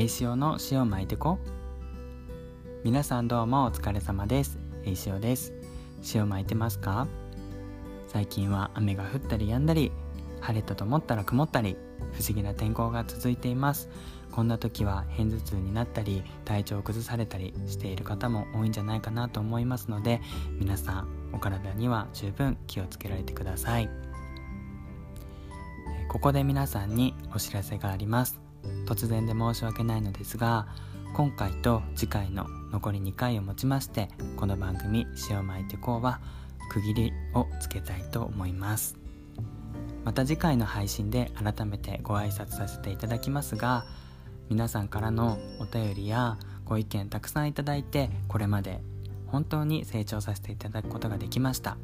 えいしおの塩巻いてこ皆さんどうもお疲れ様です。えいしおです。塩巻いてますか？最近は雨が降ったり止んだり晴れたと思ったら曇ったり不思議な天候が続いています。こんな時は片頭痛になったり体調を崩されたりしている方も多いんじゃないかなと思いますので皆さんお体には十分気をつけられてください。ここで皆さんにお知らせがあります。突然で申し訳ないのですが今回と次回の残り2回をもちましてこの番組「塩巻いてこう」は区切りをつけたいと思います。また次回の配信で改めてご挨拶させていただきますが皆さんからのお便りやご意見たくさんいただいてこれまで本当に成長させていただくことができました。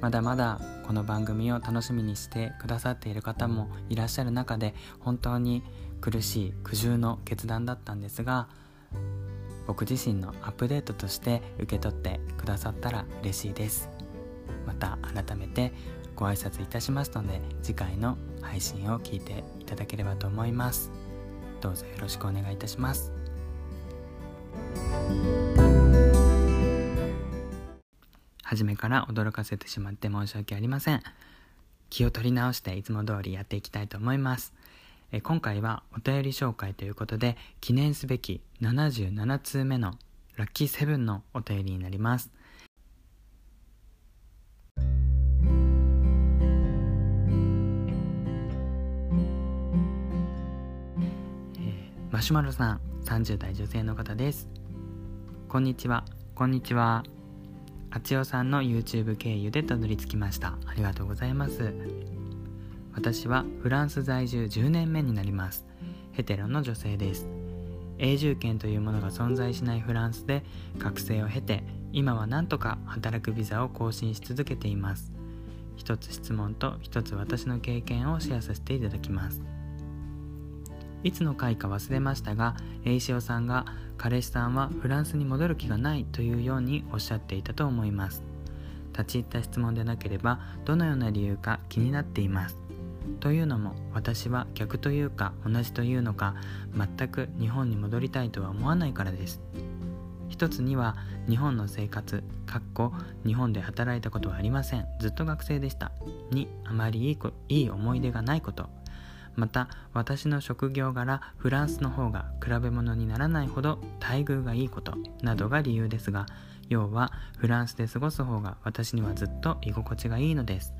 まだまだこの番組を楽しみにしてくださっている方もいらっしゃる中で本当に苦しい苦渋の決断だったんですが僕自身のアップデートとして受け取ってくださったら嬉しいです。また改めてご挨拶いたしますので次回の配信を聞いていただければと思います。どうぞよろしくお願いいたします。初めから驚かせてしまって申し訳ありません。気を取り直していつも通りやっていきたいと思います。え今回はお便り紹介ということで記念すべき77通目のラッキーセブンのお便りになります。マシュマロさん30代女性の方です。こんにちは。こんにちは。あちおさんの YouTube 経由でたどり着きました。ありがとうございます。私はフランス在住10年目になります。ヘテロの女性です。永住権というものが存在しないフランスで学生を経て今は何とか働くビザを更新し続けています。一つ質問と一つ私の経験をシェアさせていただきます。いつの回か忘れましたが栄塩さんが彼氏さんはフランスに戻る気がないというようにおっしゃっていたと思います。立ち入った質問でなければどのような理由か気になっています。というのも私は逆というか同じというのか全く日本に戻りたいとは思わないからです。一つには日本の生活かっこ日本で働いたことはありません。ずっと学生でした。にあまりいいいい思い出がないこと。また私の職業柄フランスの方が比べ物にならないほど待遇がいいことなどが理由ですが要はフランスで過ごす方が私にはずっと居心地がいいのです。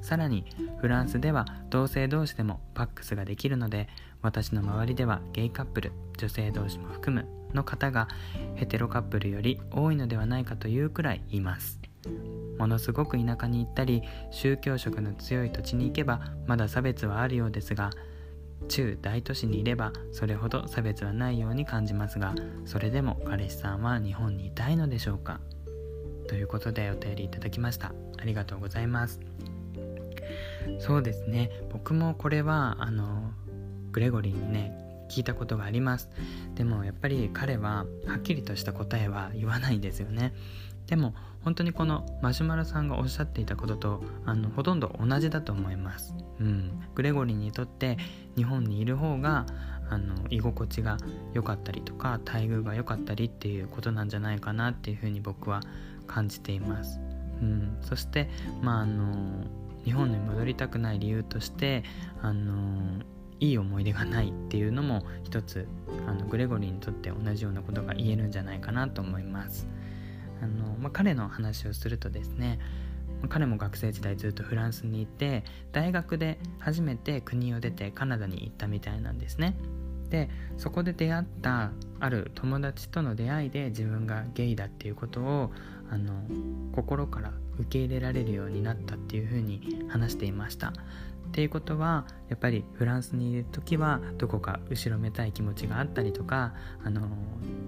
さらにフランスでは同性同士でもパックスができるので私の周りではゲイカップル女性同士も含むの方がヘテロカップルより多いのではないかというくらいいます。ものすごく田舎に行ったり宗教色の強い土地に行けばまだ差別はあるようですが中大都市にいればそれほど差別はないように感じますがそれでも彼氏さんは日本にいたいのでしょうか？ということでお便りいただきました。ありがとうございます。そうですね。僕もこれはあのグレゴリーにね聞いたことがあります。でもやっぱり彼ははっきりとした答えは言わないですよね。でも本当にこのマシュマロさんがおっしゃっていたこととあのほとんど同じだと思います、うん、グレゴリーにとって日本にいる方があの居心地が良かったりとか待遇が良かったりっていうことなんじゃないかなっていうふうに僕は感じています、うん、そしてまああの日本に戻りたくない理由としてあのいい思い出がないっていうのも一つあのグレゴリーにとって同じようなことが言えるんじゃないかなと思います。あのまあ、彼の話をするとですね彼も学生時代ずっとフランスにいて大学で初めて国を出てカナダに行ったみたいなんですね。でそこで出会ったある友達との出会いで自分がゲイだっていうことをあの心から受け入れられるようになったっていうふうに話していました。っていうことはやっぱりフランスにいる時はどこか後ろめたい気持ちがあったりとかあの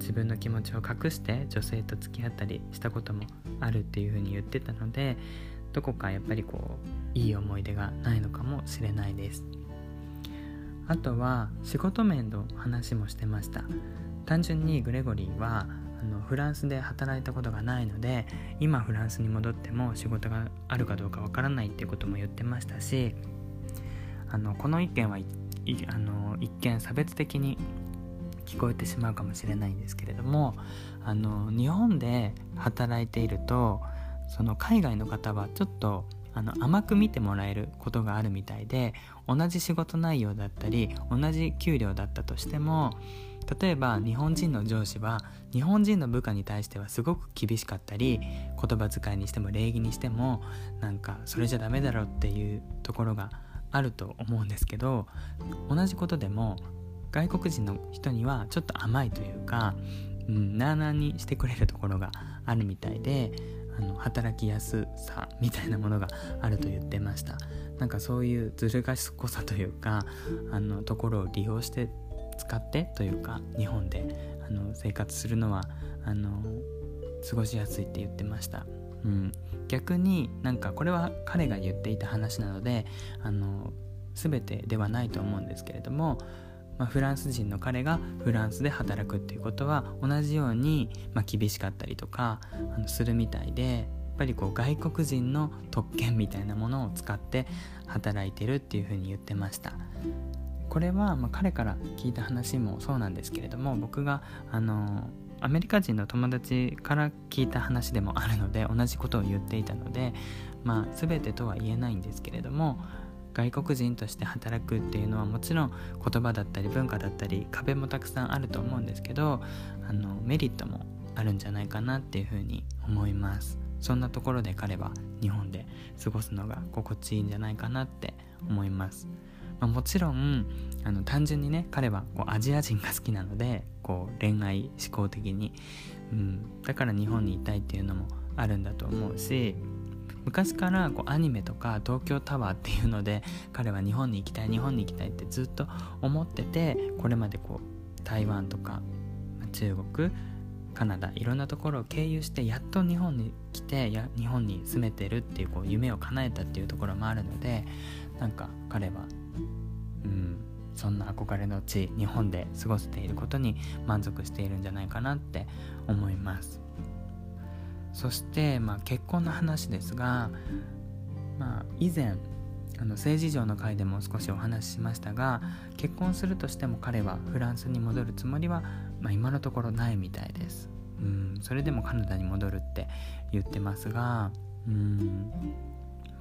自分の気持ちを隠して女性と付き合ったりしたこともあるっていうふうに言ってたのでどこかやっぱりこういい思い出がないのかもしれないです。あとは仕事面の話もしてました。単純にグレゴリーはあのフランスで働いたことがないので今フランスに戻っても仕事があるかどうかわからないっていうことも言ってましたしあのこの意見はあの一見差別的に聞こえてしまうかもしれないんですけれどもあの日本で働いているとその海外の方はちょっとあの甘く見てもらえることがあるみたいで同じ仕事内容だったり同じ給料だったとしても例えば日本人の上司は日本人の部下に対してはすごく厳しかったり言葉遣いにしても礼儀にしてもなんかそれじゃダメだろうっていうところがあると思うんですけど同じことでも外国人の人にはちょっと甘いというか、うん、なあなあにしてくれるところがあるみたいであの働きやすさみたいなものがあると言ってました。なんかそういうずる賢さというかあのところを利用して使ってというか日本であの生活するのはあの過ごしやすいって言ってました、うん、逆になんかこれは彼が言っていた話なのであの全てではないと思うんですけれどもまあ、フランス人の彼がフランスで働くっていうことは同じように、まあ、厳しかったりとかあのするみたいでやっぱりこう外国人の特権みたいなものを使って働いてるっていうふうに言ってました。これはま彼から聞いた話もそうなんですけれども僕があのアメリカ人の友達から聞いた話でもあるので同じことを言っていたのでまあ全てとは言えないんですけれども外国人として働くっていうのはもちろん言葉だったり文化だったり壁もたくさんあると思うんですけどあのメリットもあるんじゃないかなっていうふうに思います。そんなところで彼は日本で過ごすのが心地いいんじゃないかなって思います、まあ、もちろんあの単純にね彼はこうアジア人が好きなのでこう恋愛思考的に、うん、だから日本にいたいっていうのもあるんだと思うし昔からこうアニメとか東京タワーっていうので彼は日本に行きたい日本に行きたいってずっと思っててこれまでこう台湾とか中国カナダいろんなところを経由してやっと日本に来てや日本に住めてるっていうこう夢を叶えたっていうところもあるのでなんか彼はうん。そんな憧れの地日本で過ごせていることに満足しているんじゃないかなって思います。そして、まあ、結婚の話ですが、まあ、以前あの政治上の回でも少しお話ししましたが結婚するとしても彼はフランスに戻るつもりは、まあ、今のところないみたいですうんそれでもカナダに戻るって言ってますがうん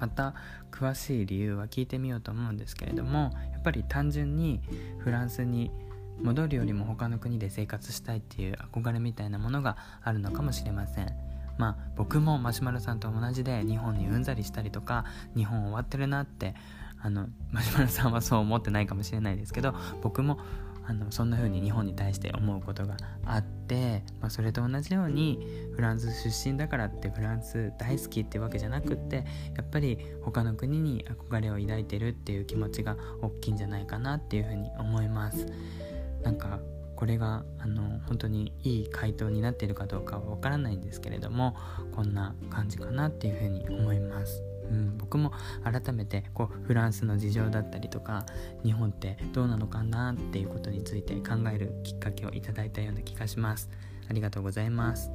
また詳しい理由は聞いてみようと思うんですけれどもやっぱり単純にフランスに戻るよりも他の国で生活したいっていう憧れみたいなものがあるのかもしれません。まあ僕もマシュマロさんと同じで日本にうんざりしたりとか日本終わってるなってあのマシュマロさんはそう思ってないかもしれないですけど僕もあのそんな風に日本に対して思うことがあって、まあ、それと同じようにフランス出身だからってフランス大好きってわけじゃなくってやっぱり他の国に憧れを抱いてるっていう気持ちが大きいんじゃないかなっていう風に思いますなんかこれがあの本当にいい回答になっているかどうかはわからないんですけれどもこんな感じかなっていうふうに思います。うん、僕も改めてこうフランスの事情だったりとか日本ってどうなのかなっていうことについて考えるきっかけをいただいたような気がします。ありがとうございます。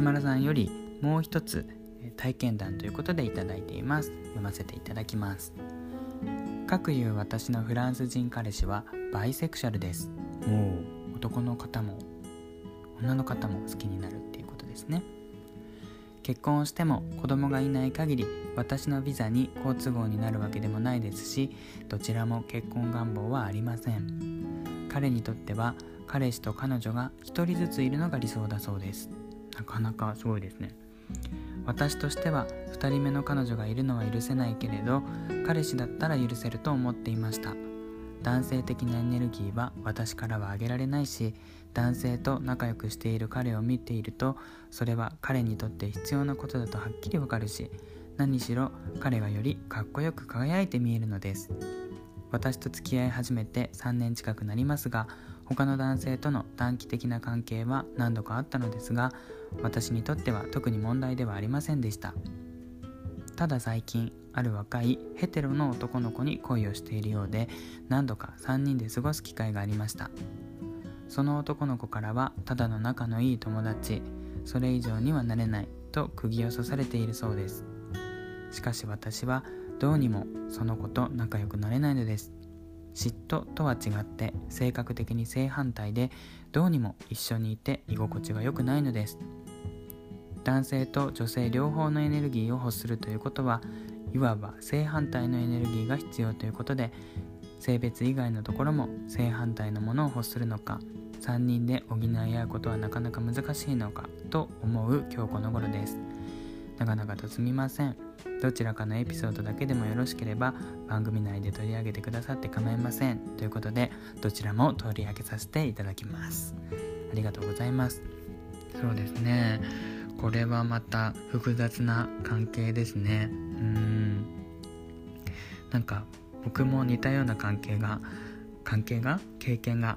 シマルさんよりもう一つ体験談ということでいただいています読ませていただきます各言う私のフランス人彼氏はバイセクシャルです。もう。男の方も女の方も好きになるっていうことですね。結婚をしても子供がいない限り私のビザに好都合になるわけでもないですしどちらも結婚願望はありません。彼にとっては彼氏と彼女が1人ずついるのが理想だそうです。なかなかすごいですね私としては2人目の彼女がいるのは許せないけれど彼氏だったら許せると思っていました。男性的なエネルギーは私からはあげられないし男性と仲良くしている彼を見ているとそれは彼にとって必要なことだとはっきりわかるし何しろ彼はよりかっこよく輝いて見えるのです。私と付き合い始めて3年近くなりますが他の男性との短期的な関係は何度かあったのですが私にとっては特に問題ではありませんでした。ただ最近ある若いヘテロの男の子に恋をしているようで何度か3人で過ごす機会がありました。その男の子からはただの仲のいい友達それ以上にはなれないと釘を刺されているそうです。しかし私はどうにもその子と仲良くなれないのです。嫉妬とは違って性格的に正反対でどうにも一緒にいて居心地が良くないのです。男性と女性両方のエネルギーを欲するということはいわば正反対のエネルギーが必要ということで性別以外のところも正反対のものを欲するのか3人で補い合うことはなかなか難しいのかと思う今日この頃です。長々とすみません。どちらかのエピソードだけでもよろしければ番組内で取り上げてくださって構いません。ということでどちらも取り上げさせていただきます。ありがとうございます。そうですね。これはまた複雑な関係ですね。うん。なんか僕も似たような関係が関係が経験が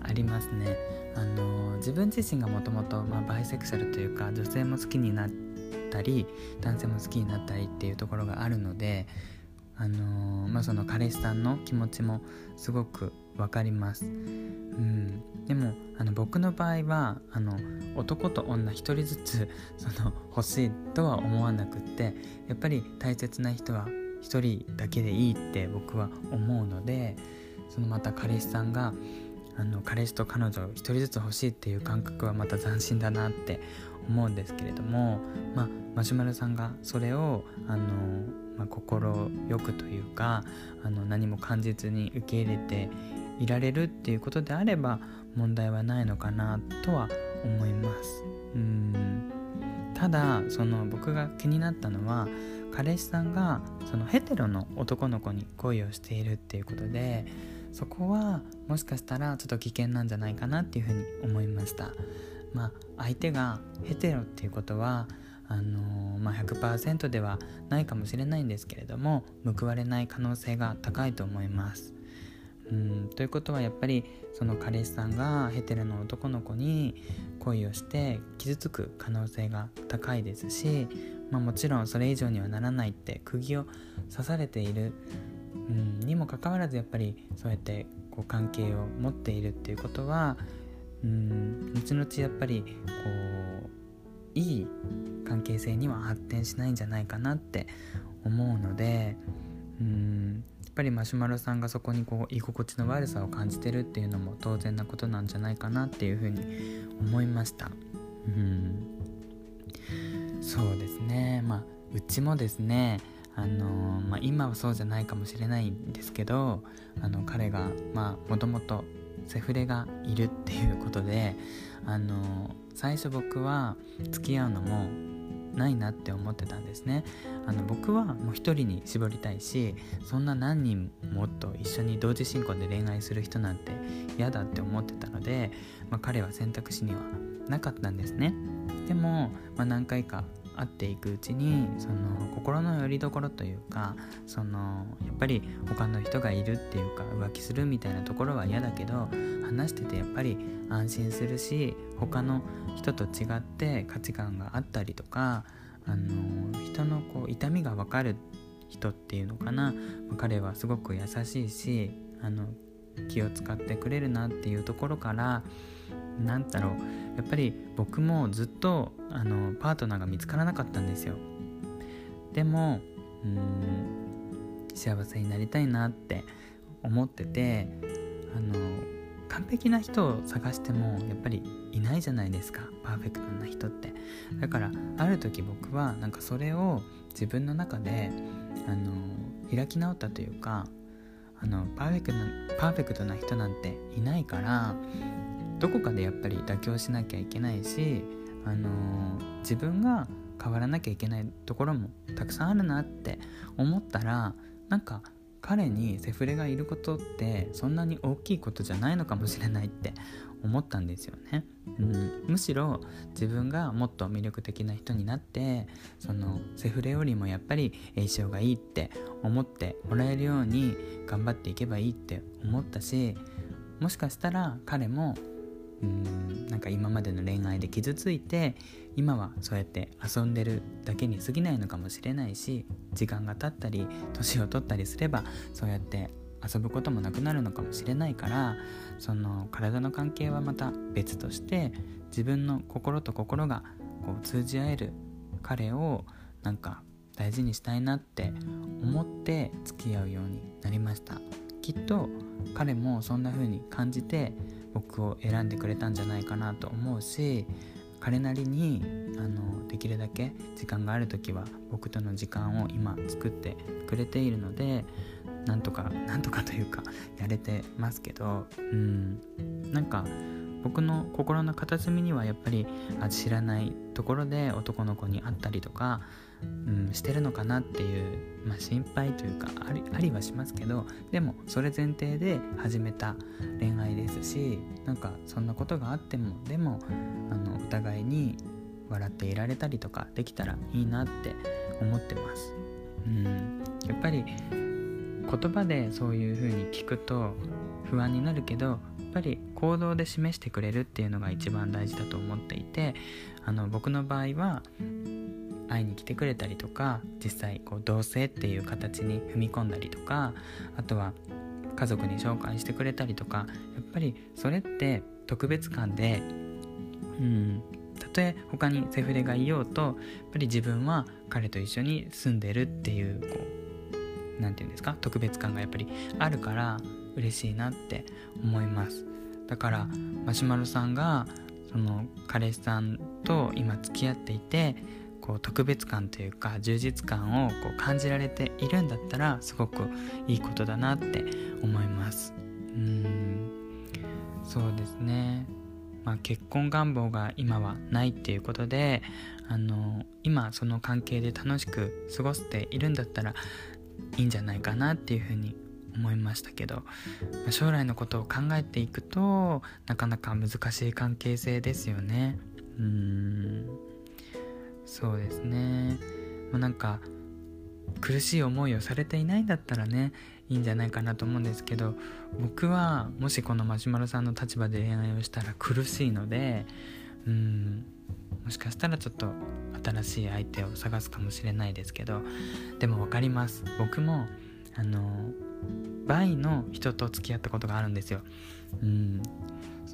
ありますね。あの自分自身がもともとバイセクシャルというか女性も好きになったり男性も好きになったりっていうところがあるのであのまあ、その彼氏さんの気持ちもすごく分かります、うん、でもあの僕の場合はあの男と女1人ずつ その欲しいとは思わなくってやっぱり大切な人は1人だけでいいって僕は思うのでそのまた彼氏さんがあの彼氏と彼女1人ずつ欲しいっていう感覚はまた斬新だなって思うんですけれども、まあ、マシュマロさんがそれをあの、まあ、心よくというかあの何も感じずに受け入れていられるっていうことであれば問題はないのかなとは思います。うんただその僕が気になったのは彼氏さんがそのヘテロの男の子に恋をしているっていうことでそこはもしかしたらちょっと危険なんじゃないかなっていうふうに思いましたまあ相手がヘテロっていうことはあのー、まあ、100%ではないかもしれないんですけれども報われない可能性が高いと思います。うんということはやっぱりその彼氏さんがヘテロの男の子に恋をして傷つく可能性が高いですし、まあ、もちろんそれ以上にはならないって釘を刺されている、うん、にもかかわらずやっぱりそうやってこう関係を持っているっていうことは、うん、後々やっぱりこういい関係性には発展しないんじゃないかなって思うので、うんやっ、ぱりマシュマロさんがそこにこう居心地の悪さを感じてるっていうのも当然なことなんじゃないかなっていうふうに思いました。うん。そうですね。まあうちもですねあのまあ、今はそうじゃないかもしれないんですけどあの彼がもともとセフレがいるっていうことであの最初僕は付き合うのもないなって思ってたんですね。あの僕はもう一人に絞りたいしそんな何人もっと一緒に同時進行で恋愛する人なんて嫌だって思ってたので、まあ、彼は選択肢にはなかったんですね。でも、まあ、何回か会っていくうちにその心の拠り所というかそのやっぱり他の人がいるっていうか浮気するみたいなところは嫌だけど話しててやっぱり安心するし他の人と違って価値観があったりとかあの人のこう痛みが分かる人っていうのかな。彼はすごく優しいしあの気を使ってくれるなっていうところから何だろう。やっぱり僕もずっとあのパートナーが見つからなかったんですよ。でもうん幸せになりたいなって思っててあの完璧な人を探してもやっぱりいないじゃないですか。パーフェクトな人って。だからある時僕はなんかそれを自分の中であの開き直ったというかあのパーフェクトなパーフェクトな人なんていないからどこかでやっぱり妥協しなきゃいけないし、あの自分が変わらなきゃいけないところもたくさんあるなって思ったらなんか彼にセフレがいることってそんなに大きいことじゃないのかもしれないって思ったんですよね、うん、むしろ自分がもっと魅力的な人になってそのセフレよりもやっぱり栄翔がいいって思ってもらえるように頑張っていけばいいって思ったしもしかしたら彼もうんなんか今までの恋愛で傷ついて今はそうやって遊んでるだけに過ぎないのかもしれないし時間が経ったり年を取ったりすればそうやって遊ぶこともなくなるのかもしれないからその体の関係はまた別として自分の心と心がこう通じ合える彼をなんか大事にしたいなって思って付き合うようになりました。きっと彼もそんな風に感じて僕を選んでくれたんじゃないかなと思うし彼なりにあのできるだけ時間がある時は僕との時間を今作ってくれているのでなんとか なんとかというかやれてますけどうん。なんか僕の心の片隅にはやっぱりあ知らないところで男の子に会ったりとか、うん、してるのかなっていう、まあ、心配というかありありはしますけどでもそれ前提で始めた恋愛ですしなんかそんなことがあってもでもあのお互いに笑っていられたりとかできたらいいなって思ってます。うんやっぱり言葉でそういう風に聞くと不安になるけどやっぱり行動で示してくれるっていうのが一番大事だと思っていてあの僕の場合は会いに来てくれたりとか実際こう同棲っていう形に踏み込んだりとかあとは家族に紹介してくれたりとかやっぱりそれって特別感でうんたとえ他にセフレがいようとやっぱり自分は彼と一緒に住んでるっていうこう何て言うんですか特別感がやっぱりあるから嬉しいなって思います。だからマシュマロさんがその彼氏さんと今付き合っていてこう特別感というか充実感をこう感じられているんだったらすごくいいことだなって思います。うん。そうですね。まあ、結婚願望が今はないっていうことであの今その関係で楽しく過ごしているんだったらいいんじゃないかなっていうふうに思いましたけど将来のことを考えていくとなかなか難しい関係性ですよね。うん。そうですね。もうなんか苦しい思いをされていないんだったらねいいんじゃないかなと思うんですけど僕はもしこのマシュマロさんの立場で恋愛をしたら苦しいのでうんもしかしたらちょっと新しい相手を探すかもしれないですけどでも分かります。僕もあのバイの人と付き合ったことがあるんですよ。うん、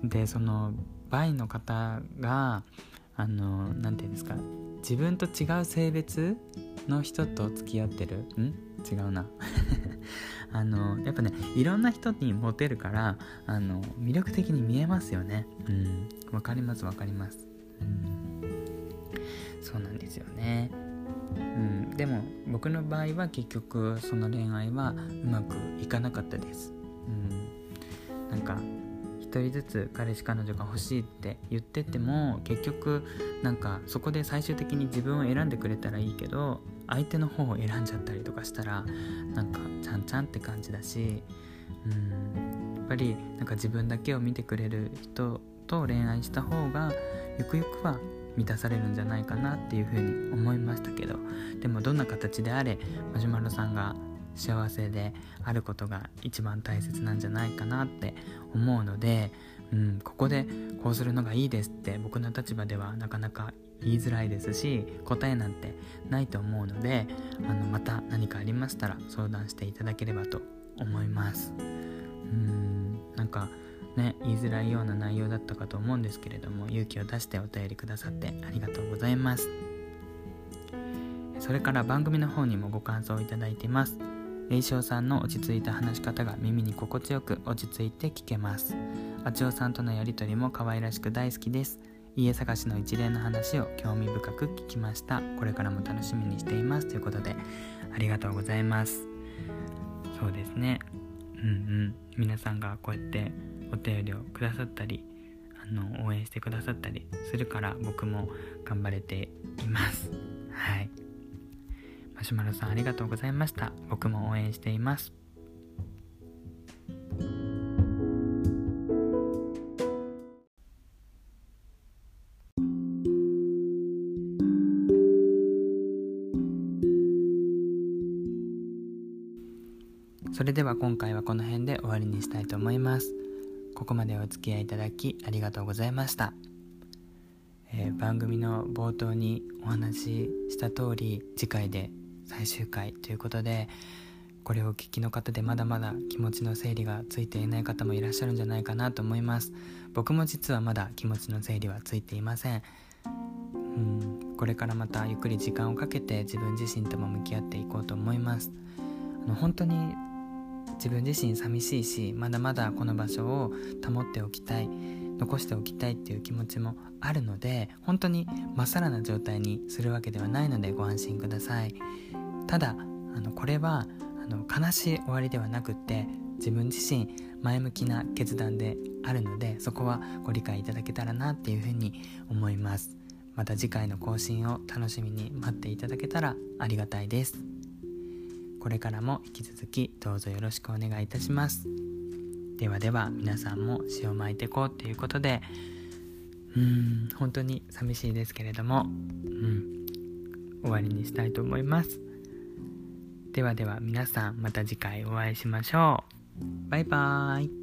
でそのバイの方があの何て言うんですか。自分と違う性別の人と付き合ってる？ん？違うな。あのやっぱねいろんな人にモテるからあの魅力的に見えますよね。うん。わかりますわかります、うん、そうなんですよね。うん。でも僕の場合は結局その恋愛はうまくいかなかったです。うん。なんか1人ずつ彼氏彼女が欲しいって言ってても結局なんかそこで最終的に自分を選んでくれたらいいけど相手の方を選んじゃったりとかしたらなんかちゃんちゃんって感じだしうん。やっぱりなんか自分だけを見てくれる人と恋愛した方がゆくゆくは満たされるんじゃないかなっていうふうに思いましたけど。でもどんな形であれマシュマロさんが幸せであることが一番大切なんじゃないかなって思うので、うん、ここでこうするのがいいですって僕の立場ではなかなか言いづらいですし答えなんてないと思うのであのまた何かありましたら相談していただければと思います。うんなんかね言いづらいような内容だったかと思うんですけれども勇気を出してお便りくださってありがとうございます。それから番組の方にもご感想をいただいています。栄翔さんの落ち着いた話し方が耳に心地よく落ち着いて聞けます。あちおさんとのやりとりも可愛らしく大好きです。家探しの一連の話を興味深く聞きました。これからも楽しみにしています。ということでありがとうございます。そうですね。うんうん。皆さんがこうやってお便りをくださったりあの応援してくださったりするから僕も頑張れています。はい。マシュマロさんありがとうございました。僕も応援しています。それでは今回はこの辺で終わりにしたいと思います。ここまでお付き合いいただきありがとうございました、えー、番組の冒頭にお話しした通り次回で最終回ということでこれをお聞きの方でまだまだ気持ちの整理がついていない方もいらっしゃるんじゃないかなと思います。僕も実はまだ気持ちの整理はついていません。うんこれからまたゆっくり時間をかけて自分自身とも向き合っていこうと思います。あの本当に自分自身寂しいしまだまだこの場所を保っておきたい残しておきたいっていう気持ちもあるので本当にまっさらな状態にするわけではないのでご安心ください。ただあのこれはあの悲しい終わりではなくって自分自身前向きな決断であるのでそこはご理解いただけたらなっていうふうに思います。また次回の更新を楽しみに待っていただけたらありがたいです。これからも引き続きどうぞよろしくお願いいたします。ではでは皆さんも詩を巻いてこうっていうことでうーん本当に寂しいですけれどもうん終わりにしたいと思います。ではでは皆さんまた次回お会いしましょう。バイバーイ。